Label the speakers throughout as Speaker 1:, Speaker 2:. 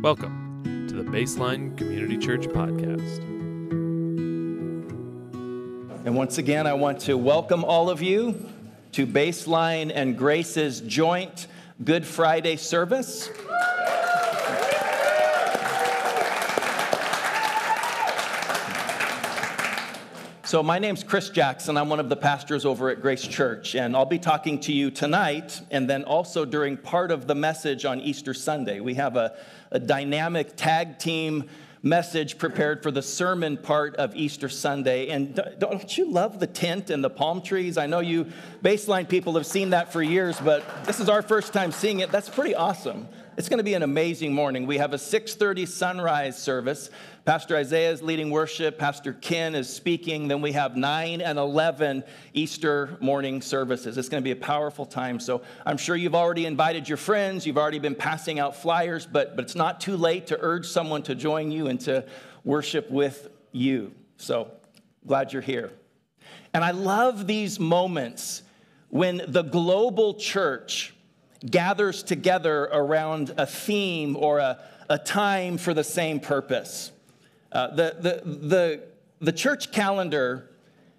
Speaker 1: Welcome to the Baseline Community Church Podcast.
Speaker 2: And once again, I want to welcome all of you to Baseline and Grace's joint Good Friday service. So, my name's Chris Jackson. I'm one of the pastors over at Grace Church, and I'll be talking to you tonight and then also during part of the message on Easter Sunday. We have a, a dynamic tag team message prepared for the sermon part of Easter Sunday. And don't you love the tent and the palm trees? I know you baseline people have seen that for years, but this is our first time seeing it. That's pretty awesome. It's going to be an amazing morning. We have a 6:30 sunrise service. Pastor Isaiah is leading worship, Pastor Ken is speaking, then we have 9 and 11 Easter morning services. It's going to be a powerful time. So, I'm sure you've already invited your friends, you've already been passing out flyers, but but it's not too late to urge someone to join you and to worship with you. So, glad you're here. And I love these moments when the global church gathers together around a theme or a, a time for the same purpose. Uh, the, the, the, the church calendar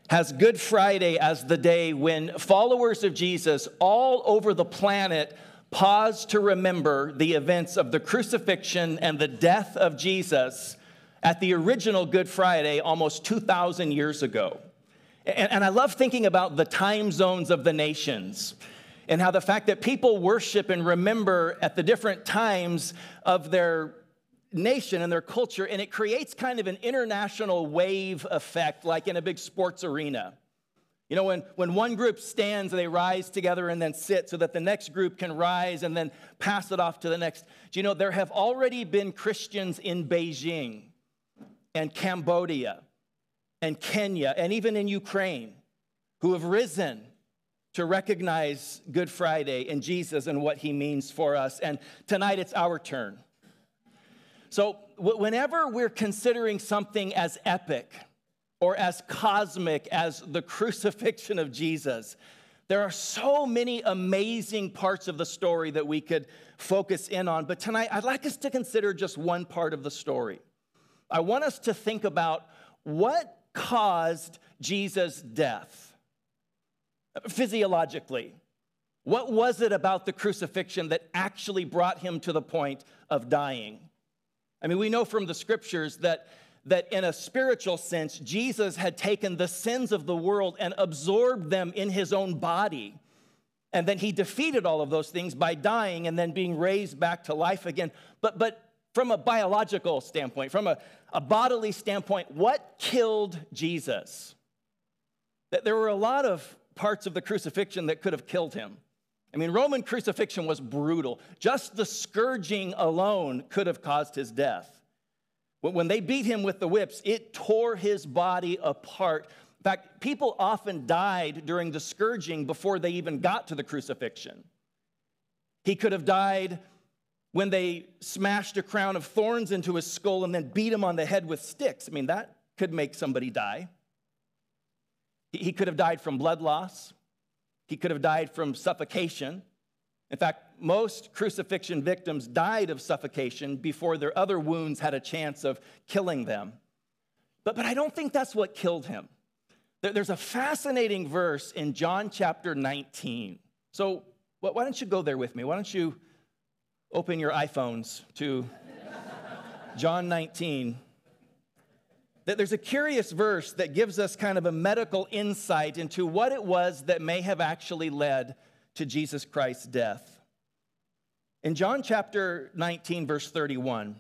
Speaker 2: has Good Friday as the day when followers of Jesus all over the planet pause to remember the events of the crucifixion and the death of Jesus at the original Good Friday almost 2,000 years ago. And, and I love thinking about the time zones of the nations and how the fact that people worship and remember at the different times of their nation and their culture, and it creates kind of an international wave effect, like in a big sports arena. You know, when, when one group stands, they rise together and then sit so that the next group can rise and then pass it off to the next. Do you know, there have already been Christians in Beijing and Cambodia and Kenya and even in Ukraine who have risen to recognize Good Friday and Jesus and what he means for us. And tonight it's our turn. So, whenever we're considering something as epic or as cosmic as the crucifixion of Jesus, there are so many amazing parts of the story that we could focus in on. But tonight, I'd like us to consider just one part of the story. I want us to think about what caused Jesus' death physiologically? What was it about the crucifixion that actually brought him to the point of dying? I mean, we know from the scriptures that, that in a spiritual sense, Jesus had taken the sins of the world and absorbed them in his own body. And then he defeated all of those things by dying and then being raised back to life again. But, but from a biological standpoint, from a, a bodily standpoint, what killed Jesus? That there were a lot of parts of the crucifixion that could have killed him. I mean, Roman crucifixion was brutal. Just the scourging alone could have caused his death. But when they beat him with the whips, it tore his body apart. In fact, people often died during the scourging before they even got to the crucifixion. He could have died when they smashed a crown of thorns into his skull and then beat him on the head with sticks. I mean, that could make somebody die. He could have died from blood loss. He could have died from suffocation. In fact, most crucifixion victims died of suffocation before their other wounds had a chance of killing them. But, but I don't think that's what killed him. There's a fascinating verse in John chapter 19. So why don't you go there with me? Why don't you open your iPhones to John 19? That there's a curious verse that gives us kind of a medical insight into what it was that may have actually led to Jesus Christ's death. In John chapter 19, verse 31,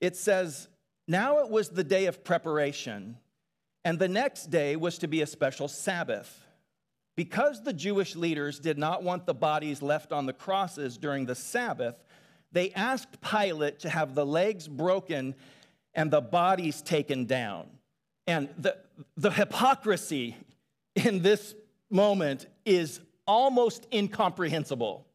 Speaker 2: it says, Now it was the day of preparation, and the next day was to be a special Sabbath. Because the Jewish leaders did not want the bodies left on the crosses during the Sabbath, they asked Pilate to have the legs broken and the bodies taken down. And the, the hypocrisy in this moment is almost incomprehensible.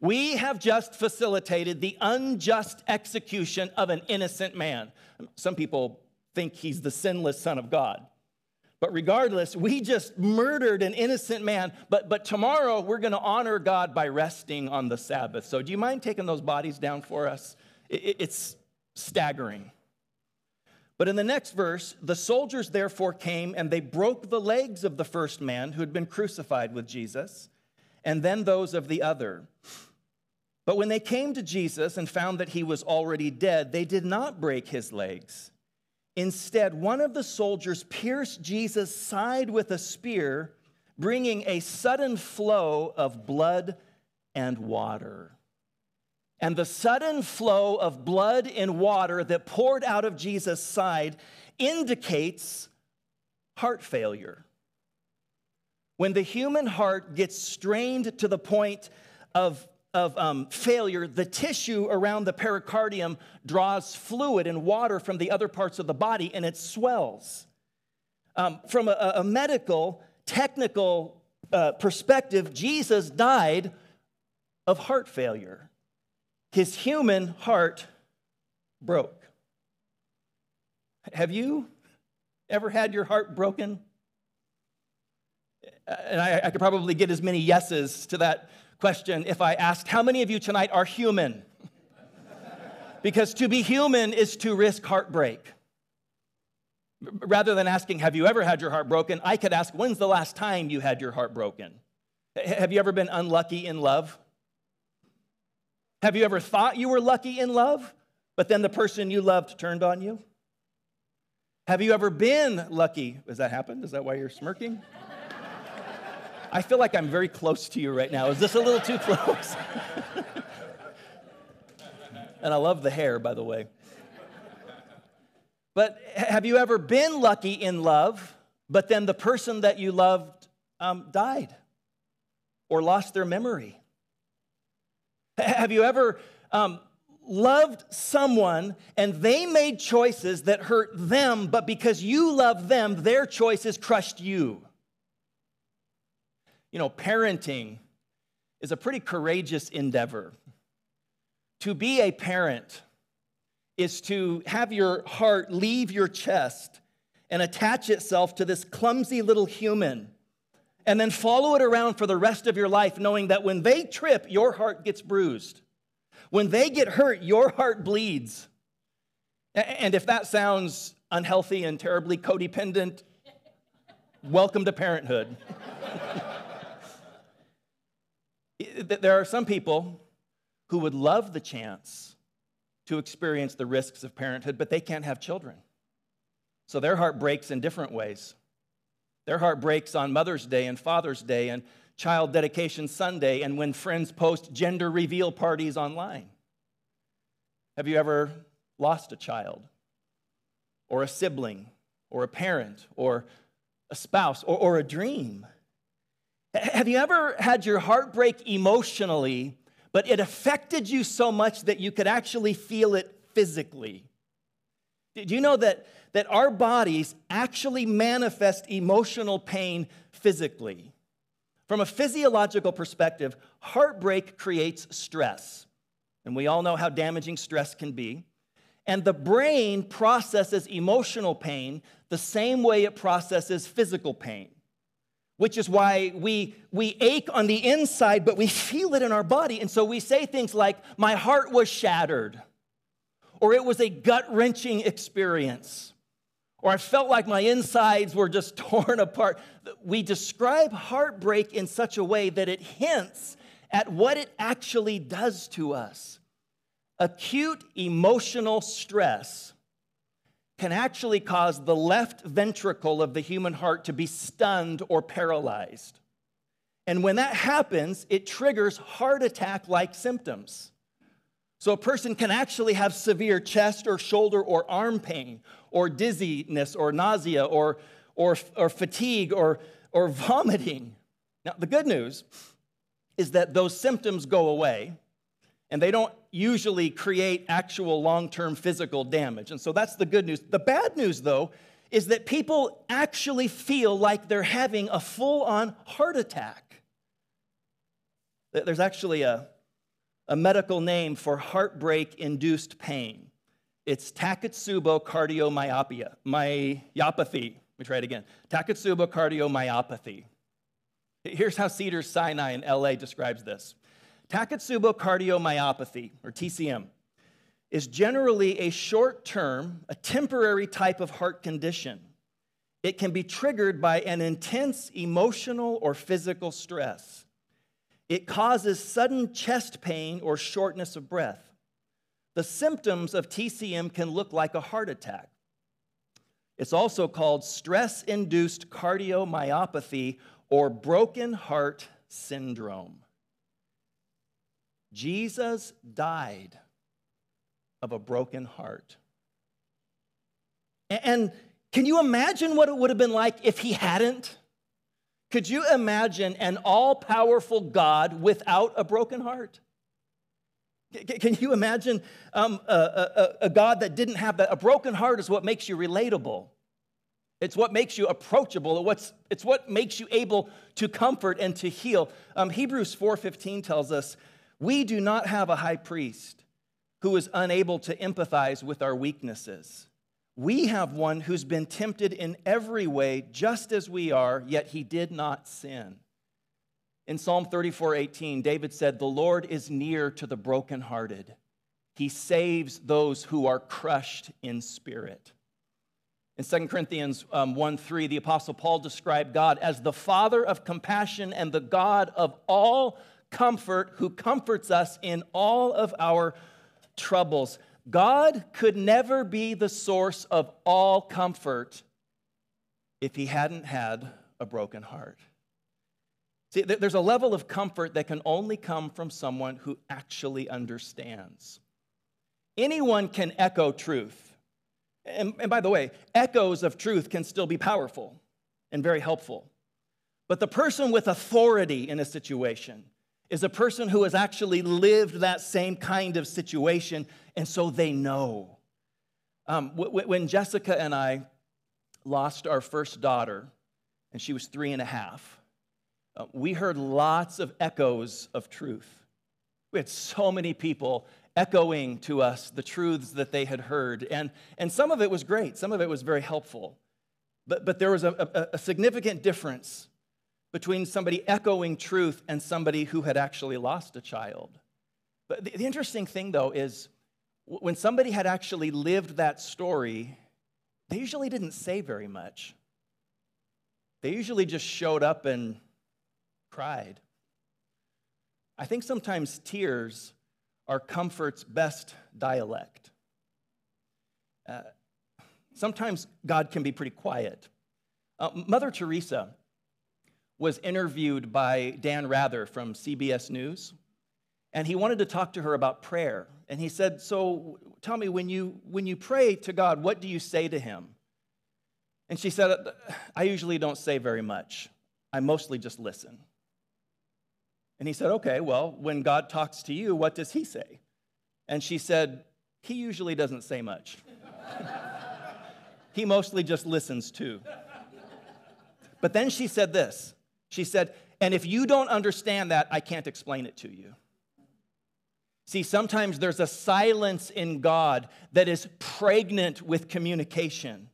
Speaker 2: We have just facilitated the unjust execution of an innocent man. Some people think he's the sinless Son of God. But regardless, we just murdered an innocent man. But, but tomorrow we're going to honor God by resting on the Sabbath. So do you mind taking those bodies down for us? It, it's staggering. But in the next verse, the soldiers therefore came and they broke the legs of the first man who had been crucified with Jesus, and then those of the other. But when they came to Jesus and found that he was already dead, they did not break his legs. Instead, one of the soldiers pierced Jesus' side with a spear, bringing a sudden flow of blood and water. And the sudden flow of blood and water that poured out of Jesus' side indicates heart failure. When the human heart gets strained to the point of of um, failure, the tissue around the pericardium draws fluid and water from the other parts of the body and it swells. Um, from a, a, medical, technical uh, perspective, Jesus died of heart failure. His human heart broke. Have you ever had your heart broken? And I, I could probably get as many yeses to that question if I asked, How many of you tonight are human? because to be human is to risk heartbreak. Rather than asking, Have you ever had your heart broken? I could ask, When's the last time you had your heart broken? Have you ever been unlucky in love? Have you ever thought you were lucky in love, but then the person you loved turned on you? Have you ever been lucky? Has that happened? Is that why you're smirking? I feel like I'm very close to you right now. Is this a little too close? and I love the hair, by the way. But have you ever been lucky in love, but then the person that you loved um, died or lost their memory? Have you ever um, loved someone and they made choices that hurt them, but because you love them, their choices crushed you? you know, parenting is a pretty courageous endeavor. To be a parent is to have your heart leave your chest and attach itself to this clumsy little human and then follow it around for the rest of your life, knowing that when they trip, your heart gets bruised. When they get hurt, your heart bleeds. And if that sounds unhealthy and terribly codependent, welcome to parenthood. There are some people who would love the chance to experience the risks of parenthood, but they can't have children. So their heart breaks in different ways. Their heart breaks on Mother's Day and Father's Day and Child Dedication Sunday and when friends post gender reveal parties online. Have you ever lost a child or a sibling or a parent or a spouse or, or a dream? Have you ever had your heart break emotionally, but it affected you so much that you could actually feel it physically? Did you know that, that our bodies actually manifest emotional pain physically? From a physiological perspective, heartbreak creates stress. And we all know how damaging stress can be. And the brain processes emotional pain the same way it processes physical pain which is why we, we ache on the inside, but we feel it in our body. And so we say things like, My heart was shattered, or it was a gut wrenching experience, or I felt like my insides were just torn apart. We describe heartbreak in such a way that it hints at what it actually does to us. Acute emotional stress can actually cause the left ventricle of the human heart to be stunned or paralyzed. And when that happens, it triggers heart attack like symptoms. So a person can actually have severe chest or shoulder or arm pain, or dizziness, or nausea, or, or, or fatigue, or, or vomiting. Now, the good news is that those symptoms go away and they don't usually create actual long term physical damage. And so that's the good news. The bad news, though, is that people actually feel like they're having a full on heart attack. There's actually a, a medical name for heartbreak induced pain. It's Takotsubo cardiomyopathy. Myopathy. me try it again. Takotsubo cardiomyopathy. Here's how Cedars Sinai in LA describes this Takotsubo cardiomyopathy, or TCM, is generally a short term, a temporary type of heart condition. It can be triggered by an intense emotional or physical stress. It causes sudden chest pain or shortness of breath. The symptoms of TCM can look like a heart attack. It's also called stress induced cardiomyopathy or broken heart syndrome. Jesus died of a broken heart. And can you imagine what it would have been like if he hadn't? Could you imagine an all powerful God without a broken heart? Can you imagine um, a, a, a, God that didn't have that? A broken heart is what makes you relatable. It's what makes you approachable. It's, what makes you able to comfort and to heal. Um, Hebrews 4.15 tells us, we do not have a high priest who is unable to empathize with our weaknesses. We have one who's been tempted in every way, just as we are, yet he did not sin. In Psalm 34 18, David said, The Lord is near to the brokenhearted. He saves those who are crushed in spirit. In 2 Corinthians um, 1 3, the Apostle Paul described God as the Father of compassion and the God of all comfort, who comforts us in all of our troubles. God could never be the source of all comfort if he hadn't had a broken heart. See, there's a level of comfort that can only come from someone who actually understands. Anyone can echo truth. And, and, by the way, echoes of truth can still be powerful and very helpful. But the person with authority in a situation is a person who has actually lived that same kind of situation, and so they know. Um, when Jessica and I lost our first daughter, and she was three and a half, uh, we heard lots of echoes of truth. We had so many people echoing to us the truths that they had heard. And, and some of it was great, some of it was very helpful. But, but there was a, a, a significant difference between somebody echoing truth and somebody who had actually lost a child. But the, the interesting thing, though, is when somebody had actually lived that story, they usually didn't say very much. They usually just showed up and cried. I think sometimes tears are comfort's best dialect. Uh, sometimes God can be pretty quiet. Uh, Mother Teresa was interviewed by Dan Rather from CBS News, and he wanted to talk to her about prayer. And he said, So tell me, when you, when you pray to God, what do you say to him? And she said, I usually don't say very much, I mostly just listen. And he said, Okay, well, when God talks to you, what does he say? And she said, He usually doesn't say much. he mostly just listens too. But then she said this She said, And if you don't understand that, I can't explain it to you. See, sometimes there's a silence in God that is pregnant with communication.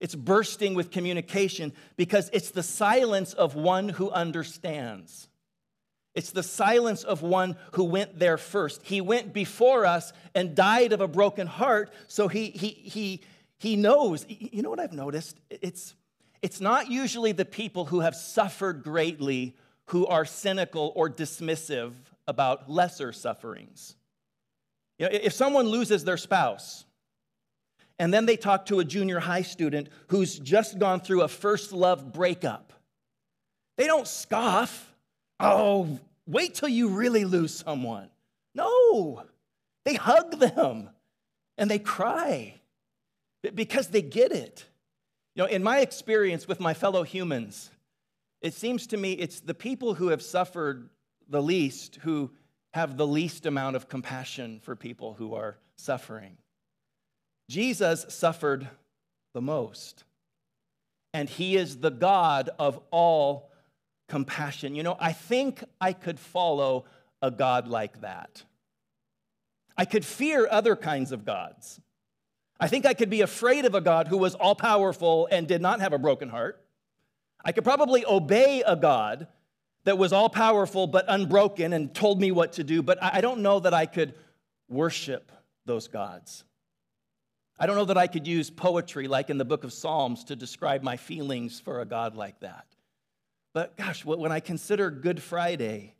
Speaker 2: It's bursting with communication because it's the silence of one who understands. It's the silence of one who went there first. He went before us and died of a broken heart, so he, he, he, he knows. You know what I've noticed? It's, it's not usually the people who have suffered greatly who are cynical or dismissive about lesser sufferings. You know, if someone loses their spouse, and then they talk to a junior high student who's just gone through a first love breakup, they don't scoff. Oh, wait till you really lose someone. No, they hug them and they cry because they get it. You know, in my experience with my fellow humans, it seems to me it's the people who have suffered the least who have the least amount of compassion for people who are suffering. Jesus suffered the most, and he is the God of all compassion. You know, I think I could follow a God like that. I could fear other kinds of gods. I think I could be afraid of a God who was all powerful and did not have a broken heart. I could probably obey a God that was all powerful but unbroken and told me what to do, but I don't know that I could worship those gods. I don't know that I could use poetry like in the book of Psalms to describe my feelings for a God like that. But gosh, when I consider Good Friday,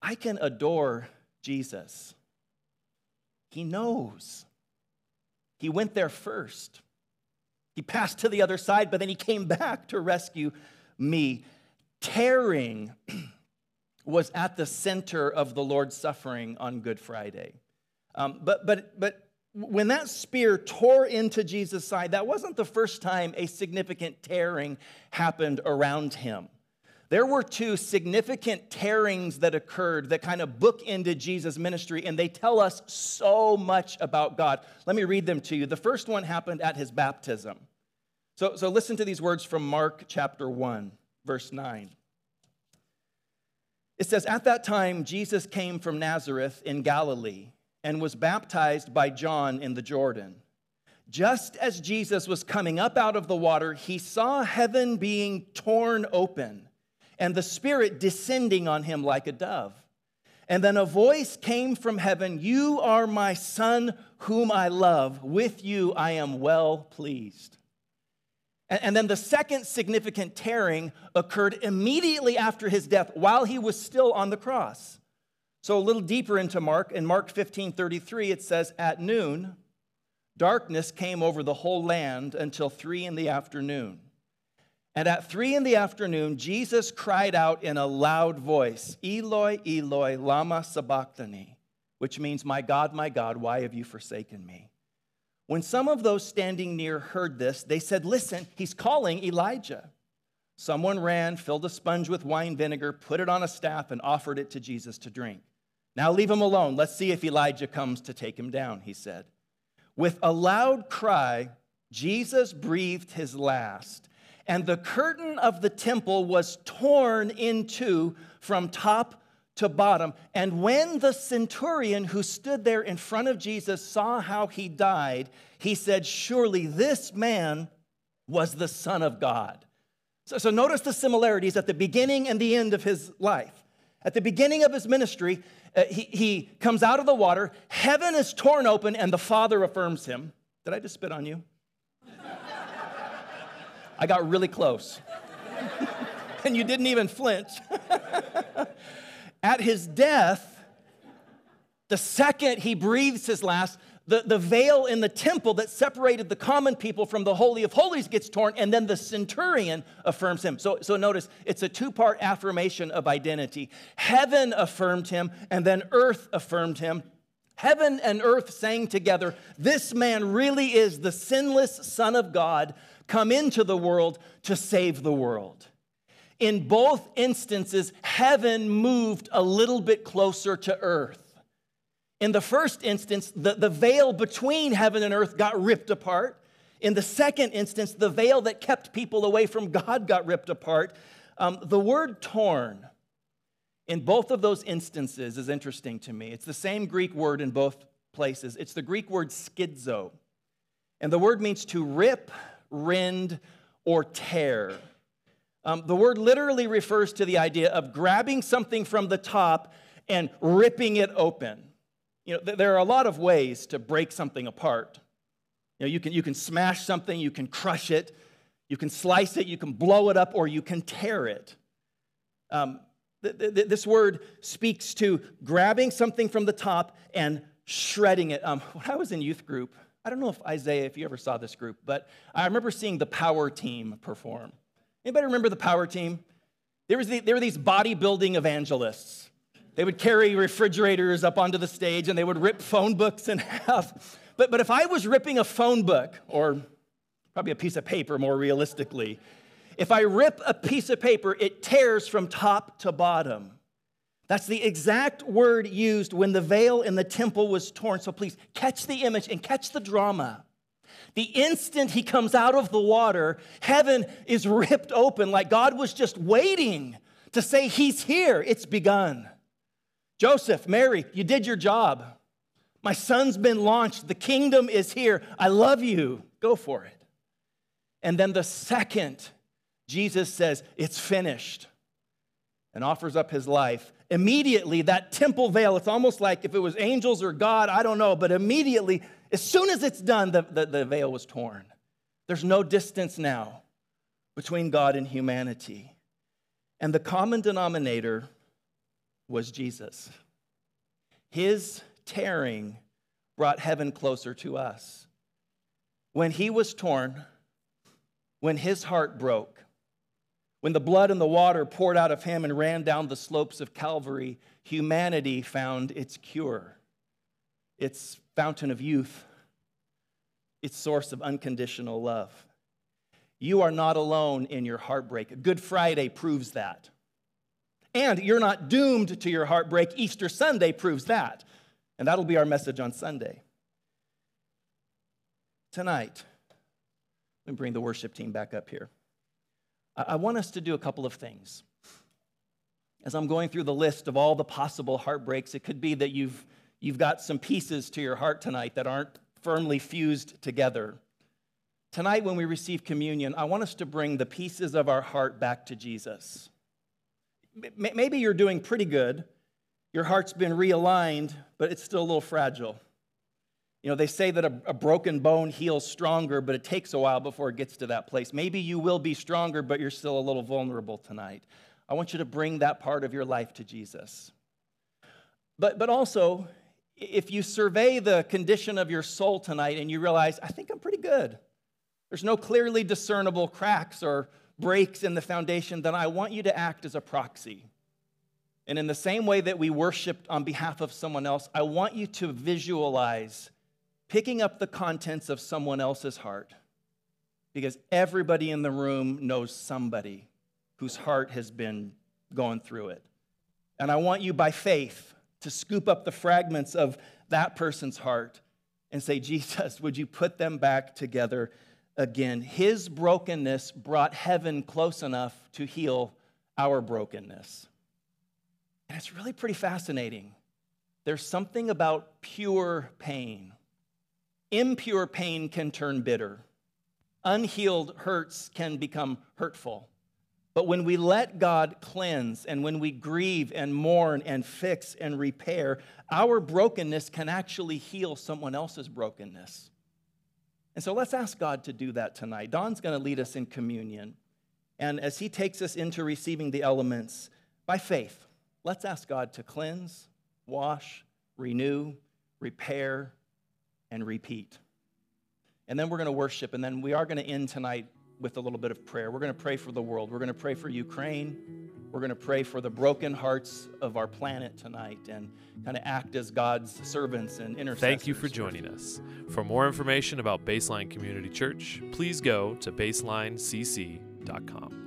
Speaker 2: I can adore Jesus. He knows. He went there first. He passed to the other side, but then he came back to rescue me. Tearing was at the center of the Lord's suffering on Good Friday. Um, but, but, but when that spear tore into Jesus' side, that wasn't the first time a significant tearing happened around him. There were two significant tearings that occurred that kind of bookended Jesus' ministry, and they tell us so much about God. Let me read them to you. The first one happened at his baptism. So, so listen to these words from Mark chapter 1, verse 9. It says, At that time, Jesus came from Nazareth in Galilee and was baptized by John in the Jordan. Just as Jesus was coming up out of the water, he saw heaven being torn open and the Spirit descending on him like a dove. And then a voice came from heaven You are my Son, whom I love. With you I am well pleased. And then the second significant tearing occurred immediately after his death while he was still on the cross. So a little deeper into Mark, in Mark 15 33, it says, At noon, darkness came over the whole land until three in the afternoon. And at three in the afternoon, Jesus cried out in a loud voice, Eloi, Eloi, Lama Sabachthani, which means, My God, my God, why have you forsaken me? When some of those standing near heard this, they said, Listen, he's calling Elijah. Someone ran, filled a sponge with wine vinegar, put it on a staff, and offered it to Jesus to drink. Now leave him alone. Let's see if Elijah comes to take him down, he said. With a loud cry, Jesus breathed his last and the curtain of the temple was torn in two from top to bottom. And when the centurion who stood there in front of Jesus saw how he died, he said, Surely this man was the Son of God. So, so notice the similarities at the beginning and the end of his life. At the beginning of his ministry, uh, he, he comes out of the water, heaven is torn open, and the Father affirms him. Did I just spit on you? I got really close. and you didn't even flinch. At his death, the second he breathes his last, the, the veil in the temple that separated the common people from the Holy of Holies gets torn, and then the centurion affirms him. So, so notice, it's a two part affirmation of identity. Heaven affirmed him, and then earth affirmed him. Heaven and earth sang together, This man really is the sinless Son of God come into the world to save the world. In both instances, heaven moved a little bit closer to earth. In the first instance, the, the veil between heaven and earth got ripped apart. In the second instance, the veil that kept people away from God got ripped apart. Um, the word torn in both of those instances is interesting to me. It's the same Greek word in both places. It's the Greek word schizo. And the word means to rip, rend, or tear. Um, the word literally refers to the idea of grabbing something from the top and ripping it open. You know, th- there are a lot of ways to break something apart. You know, you can, you can smash something, you can crush it, you can slice it, you can blow it up, or you can tear it. Um, th- th- this word speaks to grabbing something from the top and shredding it. Um, when I was in youth group, I don't know if Isaiah, if you ever saw this group, but I remember seeing the Power Team perform. Anybody remember the Power Team? There, was the, there were these bodybuilding evangelists. They would carry refrigerators up onto the stage and they would rip phone books in half. But, but if I was ripping a phone book, or probably a piece of paper more realistically, if I rip a piece of paper, it tears from top to bottom. That's the exact word used when the veil in the temple was torn. So please catch the image and catch the drama. The instant he comes out of the water, heaven is ripped open like God was just waiting to say, He's here. It's begun. Joseph, Mary, you did your job. My son's been launched. The kingdom is here. I love you. Go for it. And then the second Jesus says, It's finished, and offers up his life, immediately that temple veil, it's almost like if it was angels or God, I don't know, but immediately, as soon as it's done, the, the, the veil was torn. There's no distance now between God and humanity. And the common denominator was Jesus. His tearing brought heaven closer to us. When he was torn, when his heart broke, when the blood and the water poured out of him and ran down the slopes of Calvary, humanity found its cure, its fountain of youth, its source of unconditional love. You are not alone in your heartbreak. Good Friday proves that. And you're not doomed to your heartbreak. Easter Sunday proves that. And that'll be our message on Sunday. Tonight, let me bring the worship team back up here. I want us to do a couple of things. As I'm going through the list of all the possible heartbreaks, it could be that you've, you've got some pieces to your heart tonight that aren't firmly fused together. Tonight, when we receive communion, I want us to bring the pieces of our heart back to Jesus. Maybe you're doing pretty good. Your heart's been realigned, but it's still a little fragile. You know, they say that a, a, broken bone heals stronger, but it takes a while before it gets to that place. Maybe you will be stronger, but you're still a little vulnerable tonight. I want you to bring that part of your life to Jesus. But, but also, if you survey the condition of your soul tonight and you realize, I think I'm pretty good, there's no clearly discernible cracks or breaks in the foundation, then I want you to act as a proxy. And in the same way that we worshiped on behalf of someone else, I want you to visualize picking up the contents of someone else's heart because everybody in the room knows somebody whose heart has been going through it. And I want you by faith to scoop up the fragments of that person's heart and say, Jesus, would you put them back together again? His brokenness brought heaven close enough to heal our brokenness. And it's really pretty fascinating. There's something about pure pain Impure pain can turn bitter. Unhealed hurts can become hurtful. But when we let God cleanse and when we grieve and mourn and fix and repair, our brokenness can actually heal someone else's brokenness. And so let's ask God to do that tonight. Don's going to lead us in communion. And as he takes us into receiving the elements by faith, let's ask God to cleanse, wash, renew, repair, and repeat. And then we're going to worship, and then we are going to end tonight with a little bit of prayer. We're going to pray for the world. We're going to pray for Ukraine. We're going to pray for the broken hearts of our planet tonight and kind of act as God's servants and intercessors.
Speaker 1: Thank you for joining us. For more information about Baseline Community Church, please go to baselinecc.com.